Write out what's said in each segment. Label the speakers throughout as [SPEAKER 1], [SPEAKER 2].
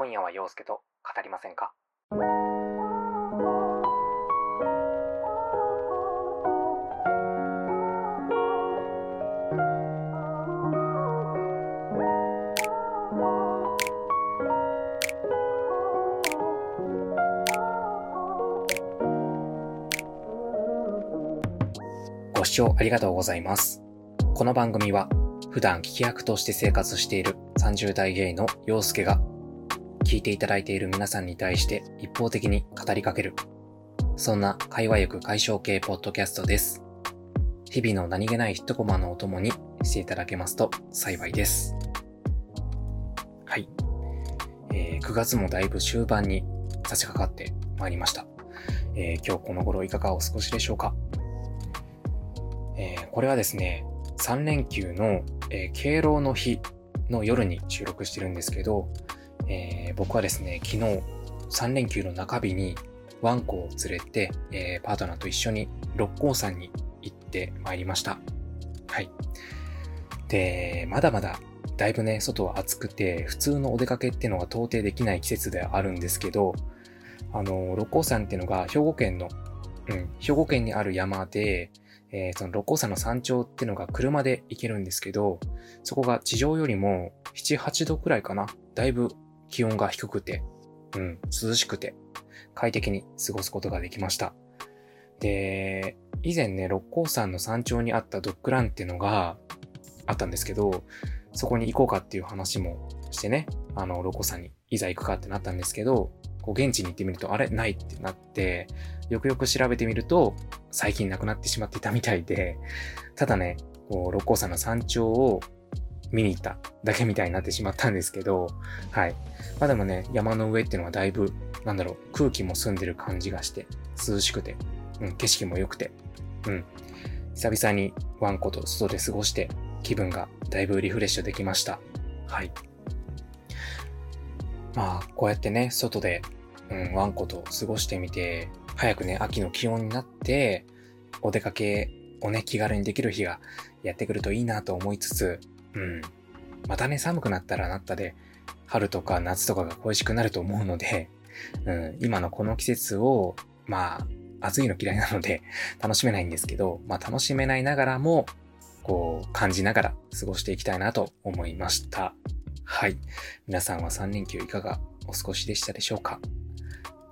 [SPEAKER 1] 今夜は陽介と語りませんか？ご視聴ありがとうございます。この番組は普段聞き役として生活している30代ゲイの陽介が聞いていただいている皆さんに対して一方的に語りかけるそんな会話欲解消系ポッドキャストです。日々の何気ない一コマのお供にしていただけますと幸いです。はい。えー9月もだいぶ終盤に差し掛かってまいりました。えー今日この頃いかがお過ごしでしょうか？えーこれはですね、3連休の、えー敬老の日の夜に収録してるんですけど、えー僕はですね、昨日3連休の中日にワンコを連れて、えーパートナーと一緒に六甲山に行ってまいりました。はい。で、まだまだだいぶね、外は暑くて、普通のお出かけっていうのが到底できない季節ではあるんですけど、あの、六甲山っていうのが兵庫県の、うん、兵庫県にある山で、えーその六甲山の山頂っていうのが車で行けるんですけど、そこが地上よりも7、8度くらいかな。だいぶ気温が低くて、うん、涼しくて、快適に過ごすことができました。で、以前ね、六甲山の山頂にあったドッグランっていうのがあったんですけど、そこに行こうかっていう話もしてね、あの、六甲山にいざ行くかってなったんですけど、こう現地に行ってみると、あれ？ないってなって、よくよく調べてみると、最近なくなってしまっていたみたいで、ただね、こう、六甲山の山頂を見に行っただけみたいになってしまったんですけど、はい。まあでもね、山の上っていうのはだいぶ、なんだろう、空気も澄んでる感じがして、涼しくて、うん、景色も良くて、うん。久々にワンコと外で過ごして、気分がだいぶリフレッシュできました。はい。まあ、こうやってね、外で、うん、ワンコと過ごしてみて、早くね、秋の気温になって、お出かけをね、気軽にできる日がやってくるといいなと思いつつ、うん。またね、寒くなったらなったで、春とか夏とかが恋しくなると思うので、うん、今のこの季節を、まあ、暑いの嫌いなので、楽しめないんですけど、まあ楽しめないながらも、こう、感じながら過ごしていきたいなと思いました。はい。皆さんは3連休いかがお過ごしでしたでしょうか？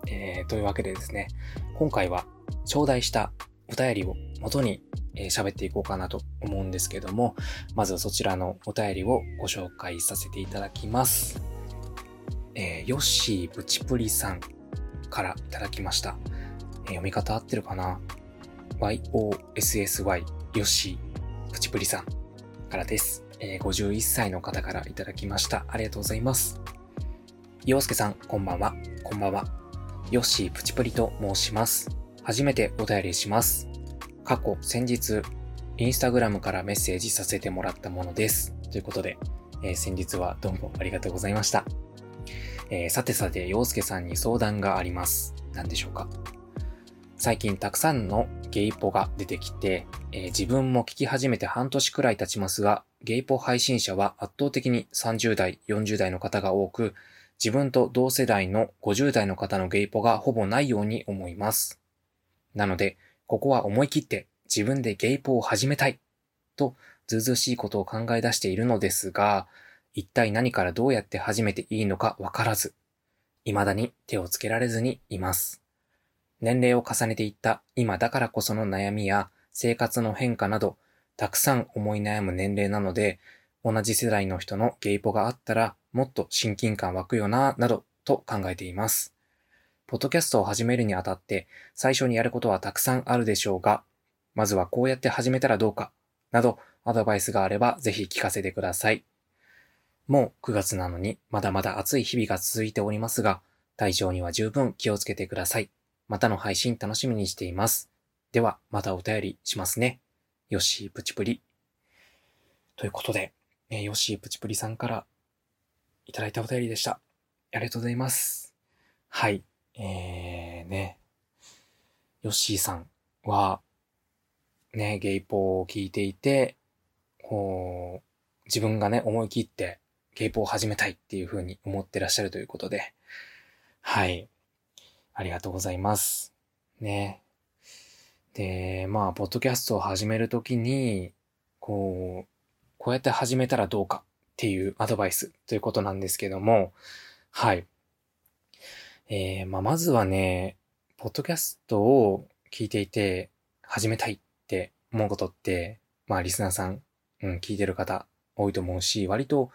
[SPEAKER 1] えー、というわけでですね、今回は頂戴したお便りを元に喋っていこうかなと思うんですけども、まずはそちらのお便りをご紹介させていただきます。えー、ヨッシープチプリさんからいただきました。えー読み方合ってるかな ?yossy ヨッシープチプリさんからです。えー51歳の方からいただきました。ありがとうございます。洋介さん、こんばんは。こんばんは。ヨッシープチプリと申します。初めてお便りします。過去、先日、インスタグラムからメッセージさせてもらったものです。ということで、えー先日はどうもありがとうございました。えーさてさて、洋介さんに相談があります。何でしょうか最近たくさんのゲイポが出てきて、えー自分も聞き始めて半年くらい経ちますが、ゲイポ配信者は圧倒的に30代、40代の方が多く、自分と同世代の50代の方のゲイポがほぼないように思います。なので、ここは思い切って自分でゲイポを始めたいと、ずうずうしいことを考え出しているのですが、一体何からどうやって始めていいのかわからず、未だに手をつけられずにいます。年齢を重ねていった今だからこその悩みや生活の変化など、たくさん思い悩む年齢なので、同じ世代の人のゲイポがあったら、もっと親近感湧くよな、などと考えています。ポッドキャストを始めるにあたって、最初にやることはたくさんあるでしょうが、まずはこうやって始めたらどうか、などアドバイスがあればぜひ聞かせてください。もう9月なのにまだまだ暑い日々が続いておりますが、体調には十分気をつけてください。またの配信楽しみにしています。では、またお便りしますね。よしプチプリ。ということで、えーよしプチプリさんからいただいたお便りでした。ありがとうございます。はい。えー、ね。ヨッシーさんは、ね、ゲイポーを聞いていて、こう、自分がね、思い切ってケーを始めたいっていう風に思ってらっしゃるということで、はい。ありがとうございます。ね。で、まあ、ポッドキャストを始めるときに、こう、こうやって始めたらどうかっていうアドバイスということなんですけども、はい。えー、まあ、まずはね、ポッドキャストを聞いていて始めたいって思うことって、まあ、リスナーさん、うん、聞いてる方多いと思うし、割と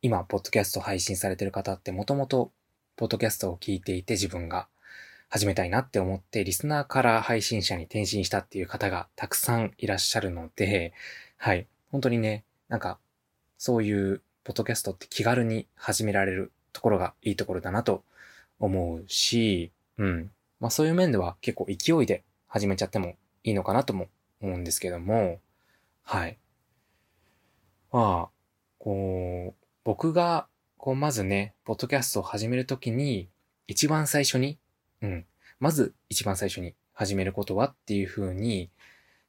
[SPEAKER 1] 今、ポッドキャスト配信されてる方ってもともと、ポッドキャストを聞いていて自分が始めたいなって思って、リスナーから配信者に転身したっていう方がたくさんいらっしゃるので、はい。本当にね、なんか、そういう、ポッドキャストって気軽に始められるところがいいところだなと思うし、うん。まあそういう面では結構勢いで始めちゃってもいいのかなとも思うんですけども、はい。まあ、こう、僕が、こう、まずね、ポッドキャストを始めるときに、一番最初に、うん、まず一番最初に始めることはっていう風に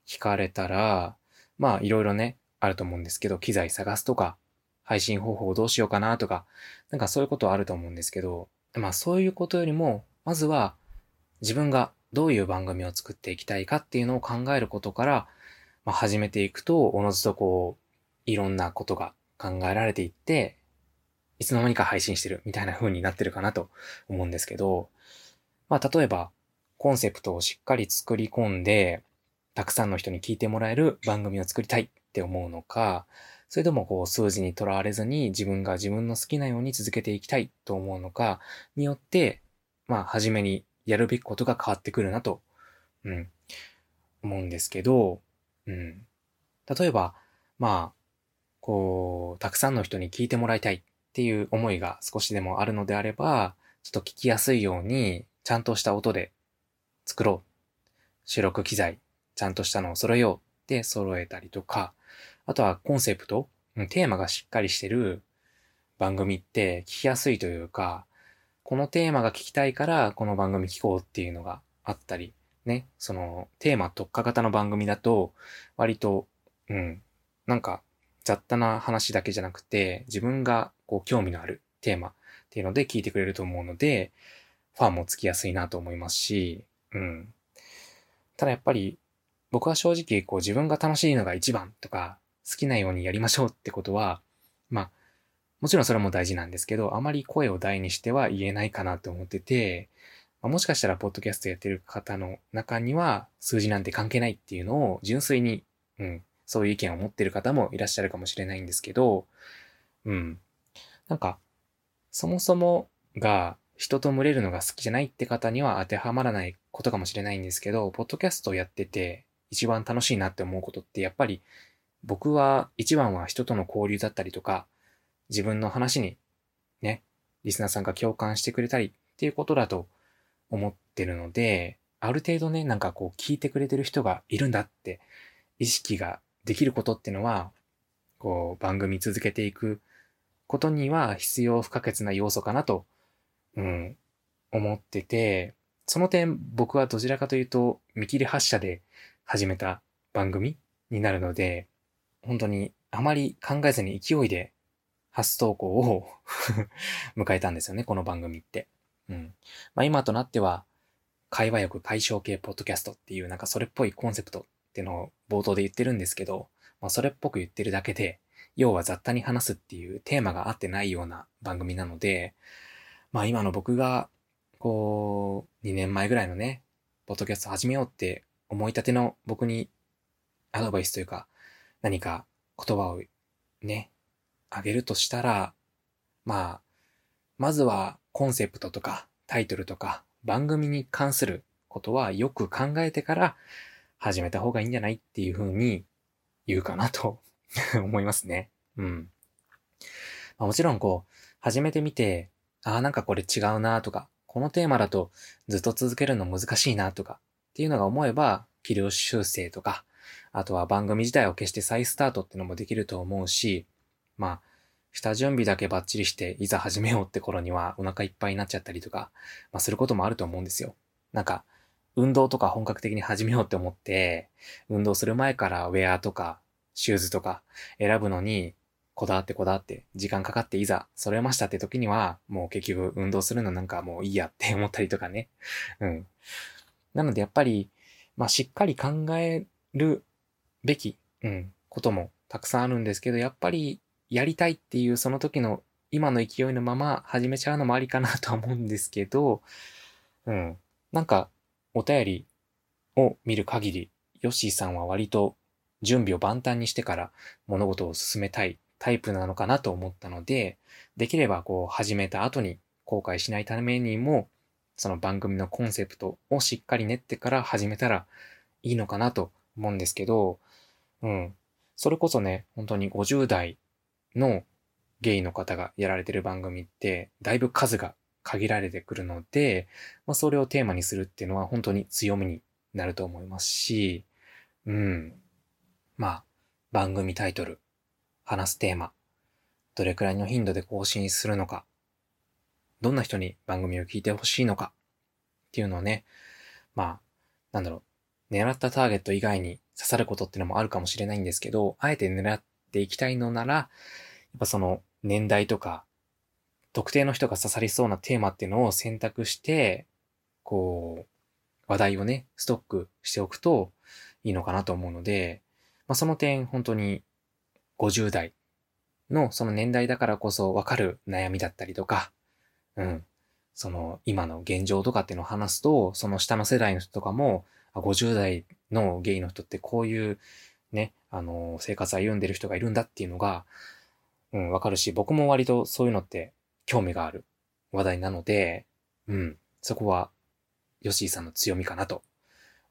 [SPEAKER 1] 聞かれたら、まあ、いろいろね、あると思うんですけど、機材探すとか、配信方法どうしようかなとか、なんかそういうことはあると思うんですけど、まあそういうことよりも、まずは自分がどういう番組を作っていきたいかっていうのを考えることから、まあ、始めていくと、おのずとこう、いろんなことが考えられていって、いつの間にか配信してるみたいな風になってるかなと思うんですけど、まあ例えば、コンセプトをしっかり作り込んで、たくさんの人に聞いてもらえる番組を作りたいって思うのか、それともこう数字にとらわれずに自分が自分の好きなように続けていきたいと思うのかによって、まあ初めにやるべきことが変わってくるなと、うん、思うんですけど、うん。例えば、まあ、こう、たくさんの人に聞いてもらいたいっていう思いが少しでもあるのであれば、ちょっと聞きやすいように、ちゃんとした音で作ろう。収録機材、ちゃんとしたのを揃えようって揃えたりとか、あとはコンセプト、テーマがしっかりしてる番組って聞きやすいというか、このテーマが聞きたいからこの番組聞こうっていうのがあったり、ね、そのテーマ特化型の番組だと割と、うん、なんか雑多な話だけじゃなくて、自分がこう興味のあるテーマっていうので聞いてくれると思うので、ファンもつきやすいなと思いますし、うん。ただやっぱり、僕は正直こう自分が楽しいのが一番とか、好きなようにやりましょうってことは、まあ、もちろんそれも大事なんですけど、あまり声を大にしては言えないかなと思ってて、まあ、もしかしたらポッドキャストやってる方の中には数字なんて関係ないっていうのを純粋に、うん、そういう意見を持ってる方もいらっしゃるかもしれないんですけど、うん。なんか、そもそもが人と群れるのが好きじゃないって方には当てはまらないことかもしれないんですけど、ポッドキャストをやってて一番楽しいなって思うことってやっぱり僕は一番は人との交流だったりとか、自分の話にね、リスナーさんが共感してくれたりっていうことだと思ってるので、ある程度ね、なんかこう聞いてくれてる人がいるんだって意識ができることっていうのは、こう、番組続けていくことには必要不可欠な要素かなと、うん、思ってて、その点僕はどちらかというと見切り発車で始めた番組になるので、本当にあまり考えずに勢いで初投稿を 迎えたんですよね、この番組って。うん。まあ今となっては、会話力解消系ポッドキャストっていうなんかそれっぽいコンセプトっていうのを冒頭で言ってるんですけど、まあ、それっぽく言ってるだけで、要は雑多に話すっていうテーマが合ってないような番組なので、まあ今の僕が、こう、2年前ぐらいのね、ポッドキャスト始めようって思い立ての僕にアドバイスというか、何か言葉をね、あげるとしたら、まあ、まずはコンセプトとかタイトルとか番組に関することはよく考えてから始めた方がいいんじゃないっていう風に言うかなと 思いますね。うん。まあ、もちろんこう、始めてみて、ああ、なんかこれ違うなとか、このテーマだとずっと続けるの難しいなとかっていうのが思えば、気量修正とか、あとは番組自体を消して再スタートってのもできると思うし、まあ、下準備だけバッチリして、いざ始めようって頃にはお腹いっぱいになっちゃったりとか、まあすることもあると思うんですよ。なんか、運動とか本格的に始めようって思って、運動する前からウェアとかシューズとか選ぶのに、こだわってこだわって時間かかっていざ揃えましたって時には、もう結局運動するのなんかもういいやって思ったりとかね。うん。なのでやっぱり、まあしっかり考えるべき、うん、こともたくさんあるんですけど、やっぱりやりたいっていうその時の今の勢いのまま始めちゃうのもありかなとは思うんですけど、うん。なんか、お便りを見る限り、ヨッシーさんは割と準備を万端にしてから物事を進めたいタイプなのかなと思ったので、できればこう始めた後に後悔しないためにも、その番組のコンセプトをしっかり練ってから始めたらいいのかなと思うんですけど、うん。それこそね、本当に50代のゲイの方がやられてる番組って、だいぶ数が限られてくるので、まあ、それをテーマにするっていうのは本当に強みになると思いますし、うん。まあ、番組タイトル、話すテーマ、どれくらいの頻度で更新するのか、どんな人に番組を聞いてほしいのかっていうのをね、まあ、なんだろう、狙ったターゲット以外に刺さることってのもあるかもしれないんですけど、あえて狙っていきたいのなら、やっぱその年代とか、特定の人が刺さりそうなテーマっていうのを選択して、こう、話題をね、ストックしておくといいのかなと思うので、まあ、その点、本当に50代のその年代だからこそわかる悩みだったりとか、うん。その今の現状とかっていうのを話すと、その下の世代の人とかも、50代のゲイの人ってこういうね、あの、生活歩んでる人がいるんだっていうのが、うん、わかるし、僕も割とそういうのって興味がある話題なので、うん、そこは、ヨシーさんの強みかなと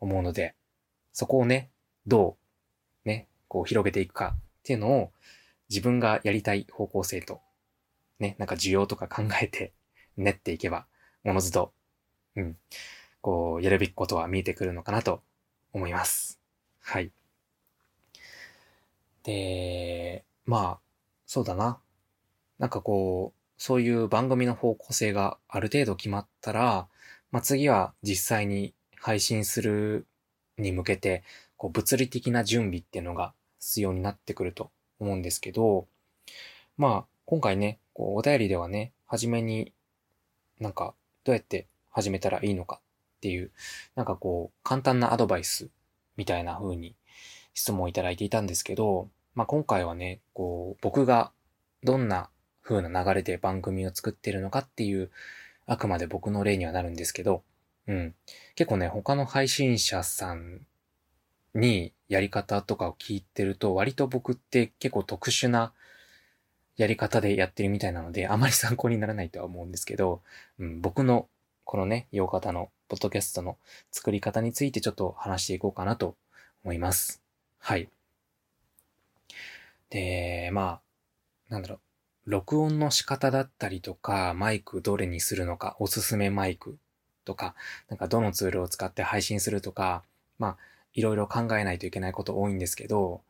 [SPEAKER 1] 思うので、そこをね、どう、ね、こう広げていくかっていうのを自分がやりたい方向性と、ね、なんか需要とか考えて練っていけば、おのずと、うん、こう、やるべきことは見えてくるのかなと思います。はい。で、まあ、そうだな。なんかこう、そういう番組の方向性がある程度決まったら、まあ、次は実際に配信するに向けて、こう物理的な準備っていうのが必要になってくると思うんですけど、まあ、今回ね、こうお便りではね、はじめになんかどうやって始めたらいいのかっていう、なんかこう、簡単なアドバイスみたいな風に質問をいただいていたんですけど、まあ今回はね、こう、僕がどんな風な流れで番組を作ってるのかっていう、あくまで僕の例にはなるんですけど、うん。結構ね、他の配信者さんにやり方とかを聞いてると、割と僕って結構特殊なやり方でやってるみたいなので、あまり参考にならないとは思うんですけど、うん、僕のこのね、洋方のポッドキャストの作り方についてちょっと話していこうかなと思います。はい。で、まあ、なんだろう、録音の仕方だったりとか、マイクどれにするのか、おすすめマイクとか、なんかどのツールを使って配信するとか、まあ、いろいろ考えないといけないこと多いんですけど、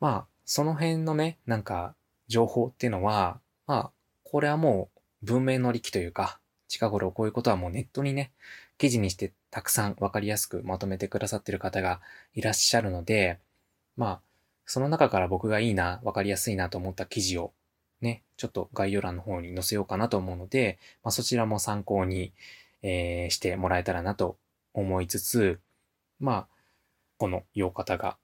[SPEAKER 1] まあ、その辺のね、なんか、情報っていうのは、まあ、これはもう文明の利器というか、近頃こういうことはもうネットにね、記事にしてたくさんわかりやすくまとめてくださってる方がいらっしゃるので、まあ、その中から僕がいいな、わかりやすいなと思った記事をね、ちょっと概要欄の方に載せようかなと思うので、まあ、そちらも参考に、えー、してもらえたらなと思いつつ、まあ、この用方が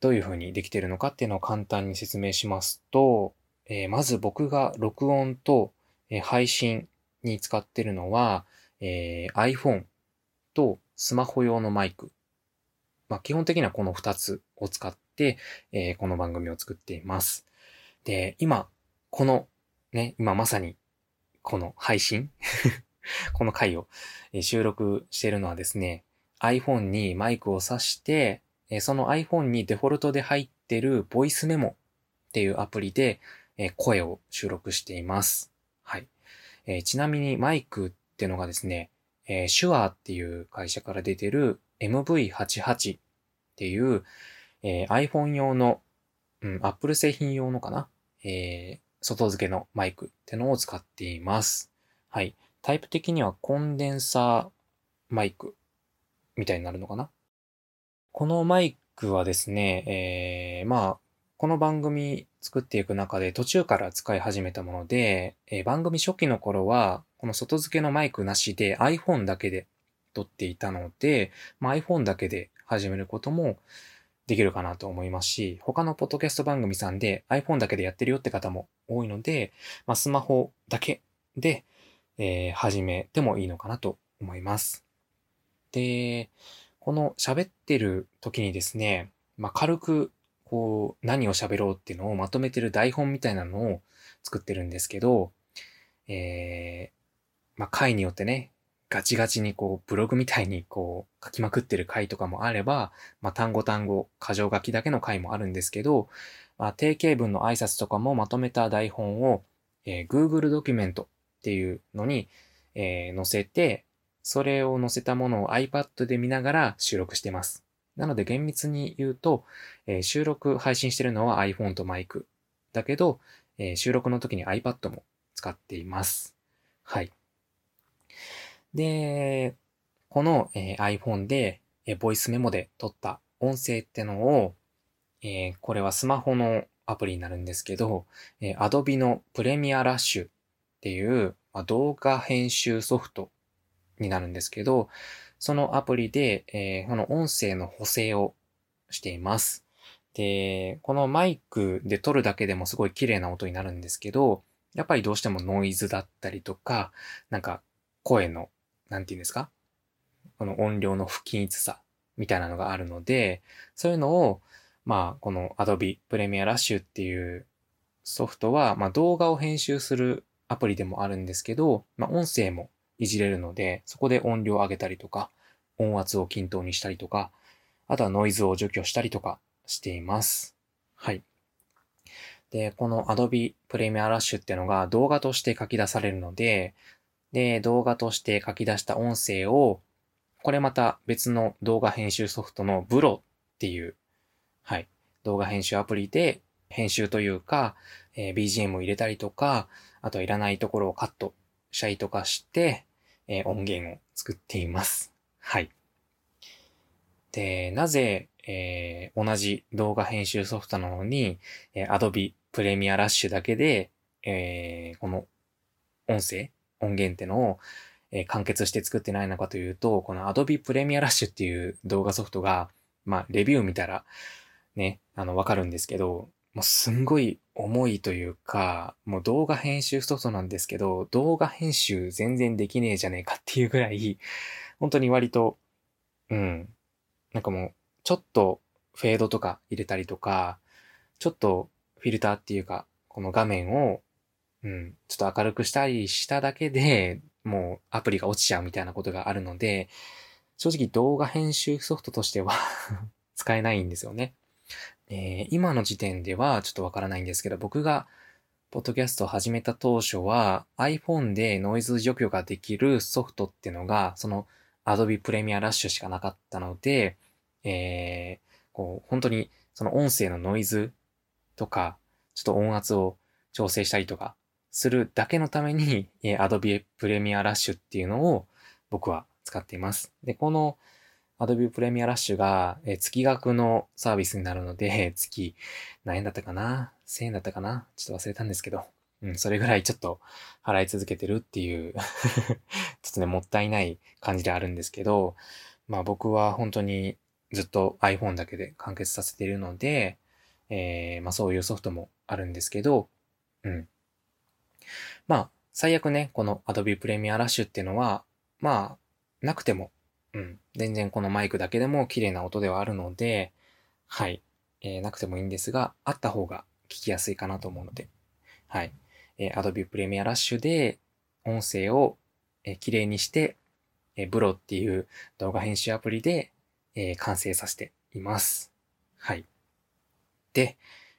[SPEAKER 1] どういう風にできてるのかっていうのを簡単に説明しますと、えー、まず僕が録音と、え、配信に使ってるのは、えー、iPhone とスマホ用のマイク。まあ、基本的にはこの2つを使って、えー、この番組を作っています。で、今、この、ね、今まさに、この配信 この回を収録してるのはですね、iPhone にマイクを挿して、その iPhone にデフォルトで入ってるボイスメモっていうアプリで声を収録しています。はい。えちなみにマイクってのがですね、えシュアーっていう会社から出てる MV88 っていう、え iPhone 用の、うん、Apple 製品用のかな、えー、外付けのマイクってのを使っています。はい。タイプ的にはコンデンサーマイクみたいになるのかなこのマイクはですね、えー、まあ、この番組作っていく中で途中から使い始めたもので、えー、番組初期の頃は、この外付けのマイクなしで iPhone だけで撮っていたので、まあ、iPhone だけで始めることもできるかなと思いますし、他のポッドキャスト番組さんで iPhone だけでやってるよって方も多いので、まあ、スマホだけで、えー、始めてもいいのかなと思います。で、この喋ってる時にですね、まあ、軽くこう何を喋ろうっていうのをまとめてる台本みたいなのを作ってるんですけど、えー、まあ、回によってね、ガチガチにこう、ブログみたいにこう、書きまくってる回とかもあれば、まあ、単語単語、箇条書きだけの回もあるんですけど、まあ、定型文の挨拶とかもまとめた台本を、えー、Google ドキュメントっていうのに、えー、載せて、それを載せたものを iPad で見ながら収録してます。なので厳密に言うと、えー、収録配信してるのは iPhone とマイク。だけど、えー、収録の時に iPad も使っています。はい。で、この、えー、iPhone で、えー、ボイスメモで撮った音声ってのを、えー、これはスマホのアプリになるんですけど、えー、Adobe のプレミアラッシュっていう、まあ、動画編集ソフトになるんですけど、そのアプリで、えー、この音声の補正をしています。で、このマイクで撮るだけでもすごい綺麗な音になるんですけど、やっぱりどうしてもノイズだったりとか、なんか声のなんて言うんですか？この音量の不均一さみたいなのがあるので、そういうのを、まあ、この Adobe Premiere Rush っていうソフトは、まあ、動画を編集するアプリでもあるんですけど、まあ、音声もいじれるので、そこで音量を上げたりとか、音圧を均等にしたりとか、あとはノイズを除去したりとかしています。はい。で、この Adobe Premiere Rush っていうのが動画として書き出されるので、で、動画として書き出した音声を、これまた別の動画編集ソフトのブロっていう、はい、動画編集アプリで編集というか、えー、BGM を入れたりとか、あとはいらないところをカットしたりとかして、えー、音源を作っています。はい。で、なぜ、えー、同じ動画編集ソフトなのに、えー、Adobe Premiere Rush だけで、えー、この音声音源ってのを、えー、完結して作ってないのかというと、この Adobe Premiere Rush っていう動画ソフトが、まあ、レビュー見たら、ね、あの、わかるんですけど、もうすんごい重いというか、もう動画編集ソフトなんですけど、動画編集全然できねえじゃねえかっていうぐらい、本当に割と、うん、なんかもう、ちょっとフェードとか入れたりとか、ちょっとフィルターっていうか、この画面をうん、ちょっと明るくしたりしただけで、もうアプリが落ちちゃうみたいなことがあるので、正直動画編集ソフトとしては 使えないんですよね。えー、今の時点ではちょっとわからないんですけど、僕がポッドキャストを始めた当初は iPhone でノイズ除去ができるソフトっていうのが、その Adobe Premiere Rush しかなかったので、えー、こう、本当にその音声のノイズとか、ちょっと音圧を調整したりとかするだけのために、えー、Adobe Premiere Rush っていうのを僕は使っています。で、この Adobe Premiere Rush が、え、月額のサービスになるので、月何円だったかな ?1000 円だったかな？ちょっと忘れたんですけど、うん、それぐらいちょっと払い続けてるっていう ちょっとね、もったいない感じであるんですけど、まあ僕は本当にずっと iPhone だけで完結させているので、えー、まあそういうソフトもあるんですけど、うん。まあ、最悪ね、この Adobe Premiere Rush っていうのは、まあ、なくても、うん、全然このマイクだけでも綺麗な音ではあるので、はい、えー、なくてもいいんですが、あった方が聞きやすいかなと思うので、はい、えー、Adobe Premiere Rush で音声を、えー、綺麗にして、えー、ブロっていう動画編集アプリで、えー、完成させています。はい。で、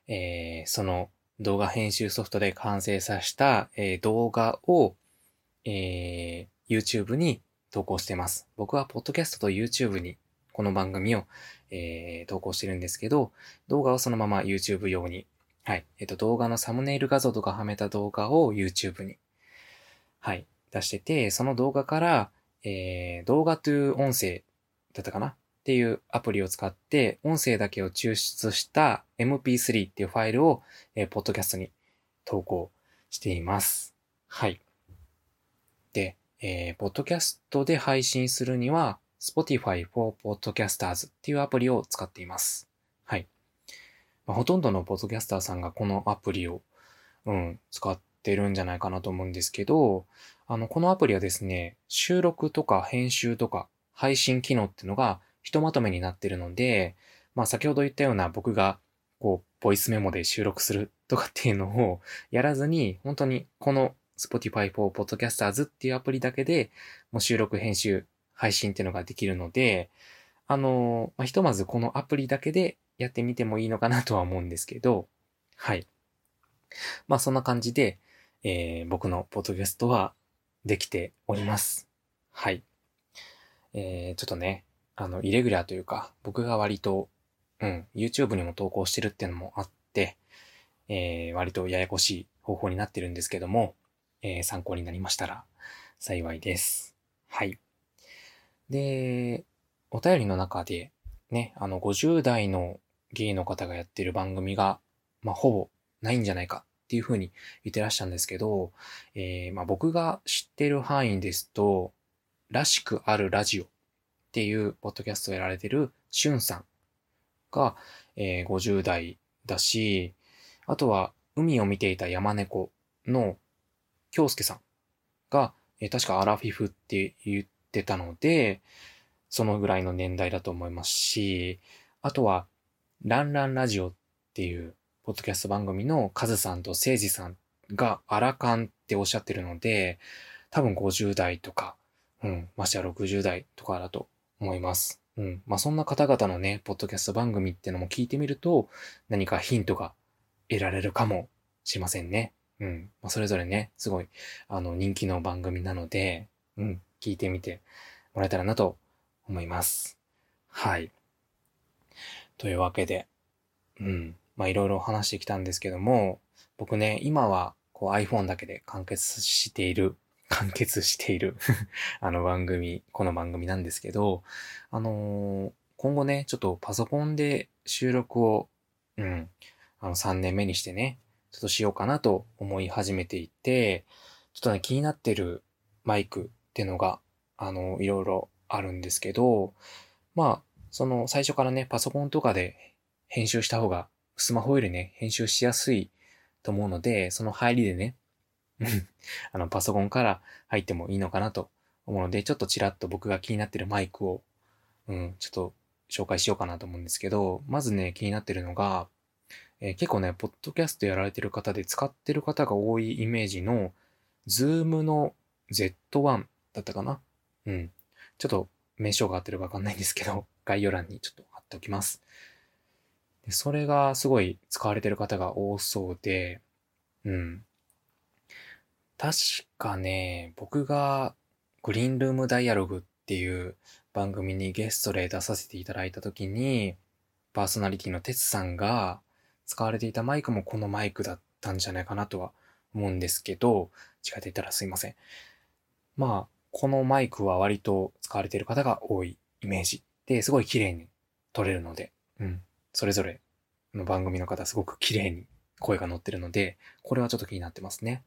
[SPEAKER 1] えー、その動画編集ソフトで完成させた、えー、動画を、えー、YouTube に投稿してます。僕はポッドキャストと YouTube にこの番組を、えー、投稿してるんですけど、動画をそのまま YouTube 用に、はい、えっ、と、動画のサムネイル画像とかはめた動画を YouTube に、はい、出してて、その動画から、えー、動画という音声だったかな？っていうアプリを使って、音声だけを抽出した MP3 っていうファイルを、えー、ポッドキャストに投稿しています。はい。えー、ポッドキャストで配信するには、Spotify for Podcasters っていうアプリを使っています。はい。まあ、ほとんどのポッドキャスターさんがこのアプリを、うん、使ってるんじゃないかなと思うんですけど、あの、このアプリはですね、収録とか編集とか配信機能っていうのがひとまとめになってるので、まあ先ほど言ったような僕がこう、ボイスメモで収録するとかっていうのをやらずに、本当にこの Spotify for Podcasters っていうアプリだけでもう収録、編集、配信っていうのができるので、あの、まあ、ひとまずこのアプリだけでやってみてもいいのかなとは思うんですけど、はい。まあそんな感じで、えー、僕のポッドキャストはできております。はい。えー、ちょっとね、あの、イレギュラーというか、僕が割と、うん、YouTube にも投稿してるっていうのもあって、えー、割とややこしい方法になってるんですけども、えー、参考になりましたら幸いです。はい。で、お便りの中で、ね、あの、50代のゲイの方がやってる番組が、まあ、ほぼないんじゃないかっていうふうに言ってらっしゃるんですけど、えー、まあ、僕が知ってる範囲ですと、らしくあるラジオっていうポッドキャストをやられてるしゅんさんが、えー、50代だし、あとは海を見ていた山猫の京介さんが、え、確かアラフィフって言ってたので、そのぐらいの年代だと思いますし、あとは、ランランラジオっていうポッドキャスト番組のカズさんとセイジさんがアラカンっておっしゃってるので、多分50代とか、うん、ましてや60代とかだと思います。うん。まあ、そんな方々のね、ポッドキャスト番組ってのも聞いてみると、何かヒントが得られるかもしれませんね。うん。まあ、それぞれね、すごい、あの、人気の番組なので、うん、聞いてみてもらえたらなと思います。はい。というわけで、うん。まあ、いろいろ話してきたんですけども、僕ね、今は、こう iPhone だけで完結している 完結している あの番組、この番組なんですけど、あのー、今後ね、ちょっとパソコンで収録を、うん、あの3年目にしてね、ちょっとしようかなと思い始めていて、ちょっとね、気になってるマイクってのが、あの、いろいろあるんですけど、まあ、その最初からね、パソコンとかで編集した方が、スマホよりね、編集しやすいと思うので、その入りでね、あの、パソコンから入ってもいいのかなと思うので、ちょっとちらっと僕が気になってるマイクを、うん、ちょっと紹介しようかなと思うんですけど、まずね、気になってるのが、えー、結構ね、ポッドキャストやられてる方で使ってる方が多いイメージの、ズームの Z1 だったかな？うん。ちょっと名称が合ってるかわかんないんですけど、概要欄にちょっと貼っておきます。でそれがすごい使われてる方が多そうで、うん。確かね、僕がグリーンルームダイアログっていう番組にゲストで出させていただいた時に、パーソナリティのテツさんが使われていたマイクもこのマイクだったんじゃないかなとは思うんですけど、違っていたらすいません。まあ、このマイクは割と使われている方が多いイメージで、すごい綺麗に撮れるので、うん。それぞれの番組の方すごく綺麗に声が乗ってるので、これはちょっと気になってますね。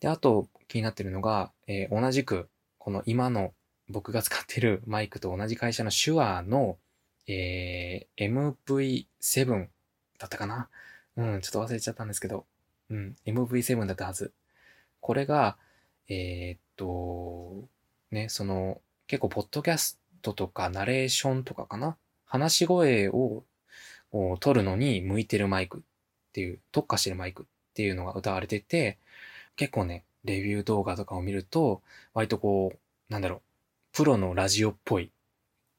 [SPEAKER 1] で、あと気になってるのが、えー、同じく、この今の僕が使ってるマイクと同じ会社の手話の、えー、MV7 だったかな？うん、ちょっと忘れちゃったんですけど、うん、MV7 だったはず。これが、えー、っと、ね、その、結構、ポッドキャストとか、ナレーションとかかな？話し声を取るのに向いてるマイクっていう、特化してるマイクっていうのが歌われてて、結構ね、レビュー動画とかを見ると、割とこう、なんだろう、プロのラジオっぽい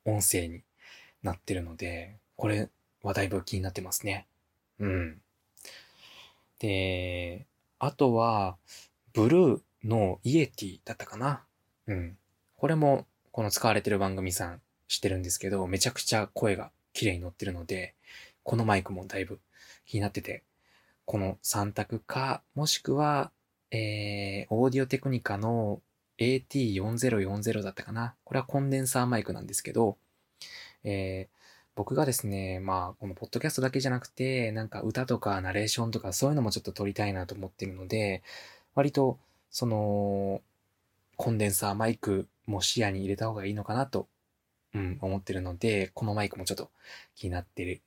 [SPEAKER 1] 音声になってるので、これはだいぶ気になってますね。うん。で、あとは、ブルーのイエティだったかな。うん。これも、この使われてる番組さん知ってるんですけど、めちゃくちゃ声が綺麗に乗ってるので、このマイクもだいぶ気になってて、この3択か、もしくは、えー、オーディオテクニカの AT4040 だったかな。これはコンデンサーマイクなんですけど、えー、僕がですね、まあ、このポッドキャストだけじゃなくて、なんか歌とかナレーションとかそういうのもちょっと撮りたいなと思ってるので、割と、その、コンデンサーマイクも視野に入れた方がいいのかなと、うん、思ってるので、このマイクもちょっと気になって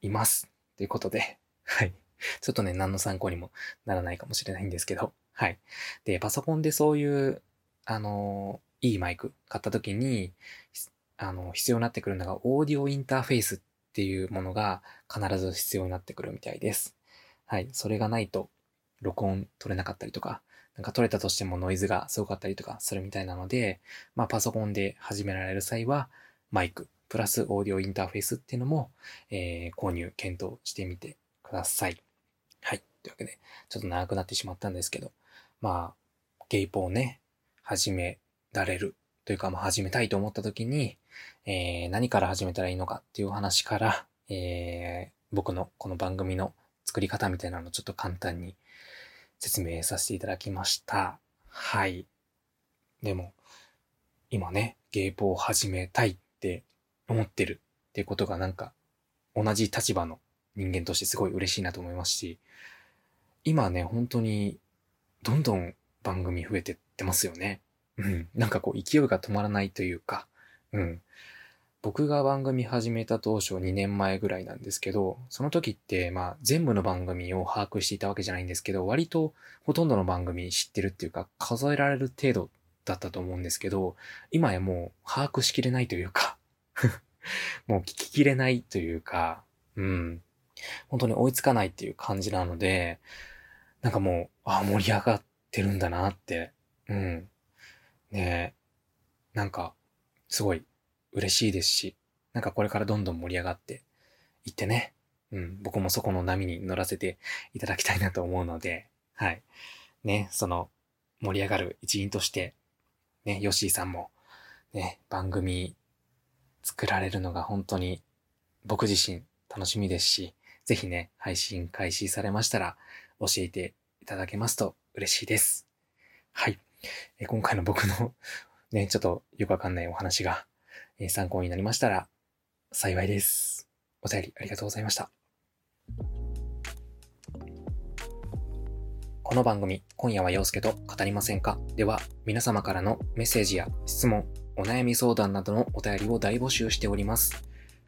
[SPEAKER 1] います。ということで、はい。ちょっとね、何の参考にもならないかもしれないんですけど、はい。で、パソコンでそういう、あの、いいマイク買った時に、あの、必要になってくるのが、オーディオインターフェースっていうものが必ず必要になってくるみたいです。はい。それがないと、録音取れなかったりとか、なんか取れたとしてもノイズがすごかったりとかするみたいなので、まあパソコンで始められる際は、マイク、プラスオーディオインターフェースっていうのも、えー、購入、検討してみてください。はい。というわけで、ちょっと長くなってしまったんですけど、まあ、ゲイポをね、始められるというか、まあ、始めたいと思った時に、えー、何から始めたらいいのかっていう話から、えー、僕のこの番組の作り方みたいなのをちょっと簡単に説明させていただきました。はい。でも、今ね、ゲイポを始めたいって思ってるっていうことがなんか、同じ立場の人間としてすごい嬉しいなと思いますし、今ね、本当に、どんどん番組増えてってますよね。うん。なんかこう勢いが止まらないというか、うん。僕が番組始めた当初2年前ぐらいなんですけど、その時ってまあ全部の番組を把握していたわけじゃないんですけど、割とほとんどの番組知ってるっていうか数えられる程度だったと思うんですけど、今やもう把握しきれないというか もう聞ききれないというか、うん。本当に追いつかないっていう感じなので、なんかもう、ああ、盛り上がってるんだなって、うん。ねえなんか、すごい嬉しいですし、なんかこれからどんどん盛り上がっていってね、うん、僕もそこの波に乗らせていただきたいなと思うので、はい。ね、その盛り上がる一員として、ね、ヨッシーさんも、ね、番組作られるのが本当に僕自身楽しみですし、ぜひね、配信開始されましたら教えていただけますと嬉しいです。はい。え今回の僕の ね、ちょっとよくわかんないお話が、え参考になりましたら幸いです。お便りありがとうございました。この番組、今夜は陽介と語りませんか？では、皆様からのメッセージや質問、お悩み相談などのお便りを大募集しております。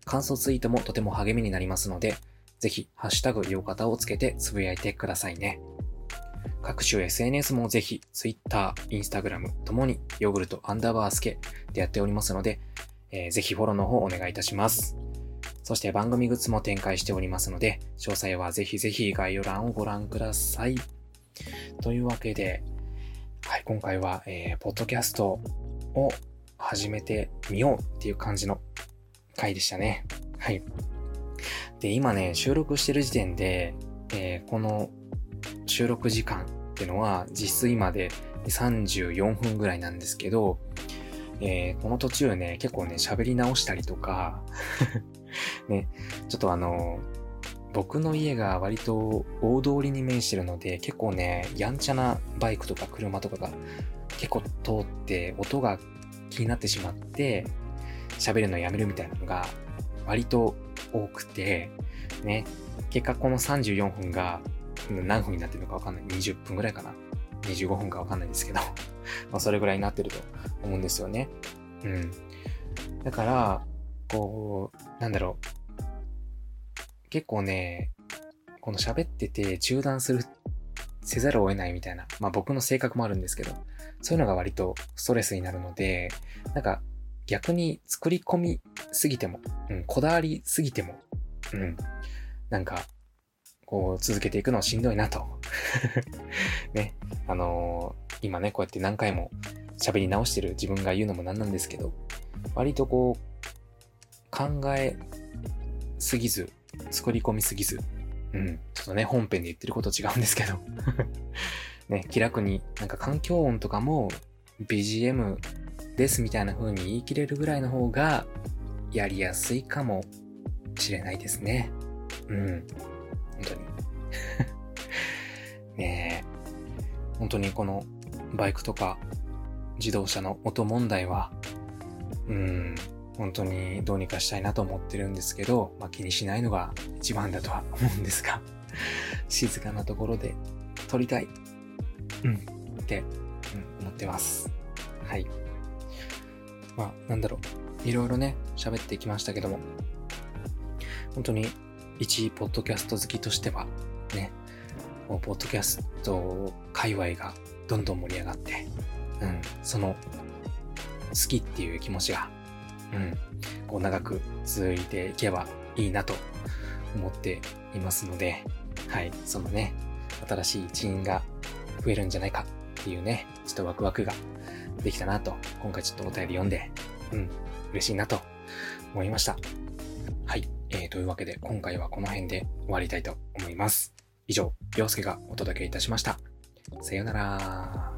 [SPEAKER 1] 感想ツイートもとても励みになりますので、ぜひ、ハッシュタグ、よう方をつけてつぶやいてくださいね。各種 SNS もぜひ Twitter、Instagram ともにヨーグルトアンダーバースケでやっておりますので、えー、ぜひフォローの方お願いいたします。そして番組グッズも展開しておりますので、詳細はぜひぜひ概要欄をご覧ください。というわけで、はい、今回は、えー、ポッドキャストを始めてみようっていう感じの回でしたね。はい。で、今ね、収録してる時点で、えー、この収録時間っていうのは実質今で34分ぐらいなんですけど、えー、この途中ね、結構ね、喋り直したりとか ね、ちょっとあの、僕の家が割と大通りに面してるので、結構ね、やんちゃなバイクとか車とかが結構通って音が気になってしまって、喋るのやめるみたいなのが割と多くて、ね、結果この34分が何分になってるのかわかんない。20分ぐらいかな。25分かわかんないんですけど まあそれぐらいになってると思うんですよね。うん。だから、こう、なんだろう。結構ね、この喋ってて中断する、せざるを得ないみたいな、まあ僕の性格もあるんですけど、そういうのが割とストレスになるので、なんか逆に作り込みすぎても、うん、こだわりすぎても、うん、なんかこう続けていくのはしんどいなと ね。あのー、今ね、こうやって何回も喋り直してる自分が言うのもなんなんですけど、割とこう、考えすぎず、作り込みすぎず、うん、ちょっとね、本編で言ってること違うんですけど ね、気楽に、なんか環境音とかも BGM ですみたいな風に言い切れるぐらいの方がやりやすいかもしれないですね。うん。本当に。ねえ、本当にこのバイクとか自動車の音問題は、うん、本当にどうにかしたいなと思ってるんですけど、まあ、気にしないのが一番だとは思うんですが、静かなところで撮りたい。うん、って、うん、思ってます。はい。まあ、なんだろう。いろいろね、喋ってきましたけども、本当に一ポッドキャスト好きとしては、ね、もうポッドキャスト界隈がどんどん盛り上がって、うん、その好きっていう気持ちが、うん、こう長く続いていけばいいなと思っていますので、はい、そのね、新しい一員が増えるんじゃないかっていうね、ちょっとワクワクができたなと、今回ちょっとお便り読んで、うん、嬉しいなと思いました。はい、えー、というわけで今回はこの辺で終わりたいと思います。以上、洋介がお届けいたしました。さようなら。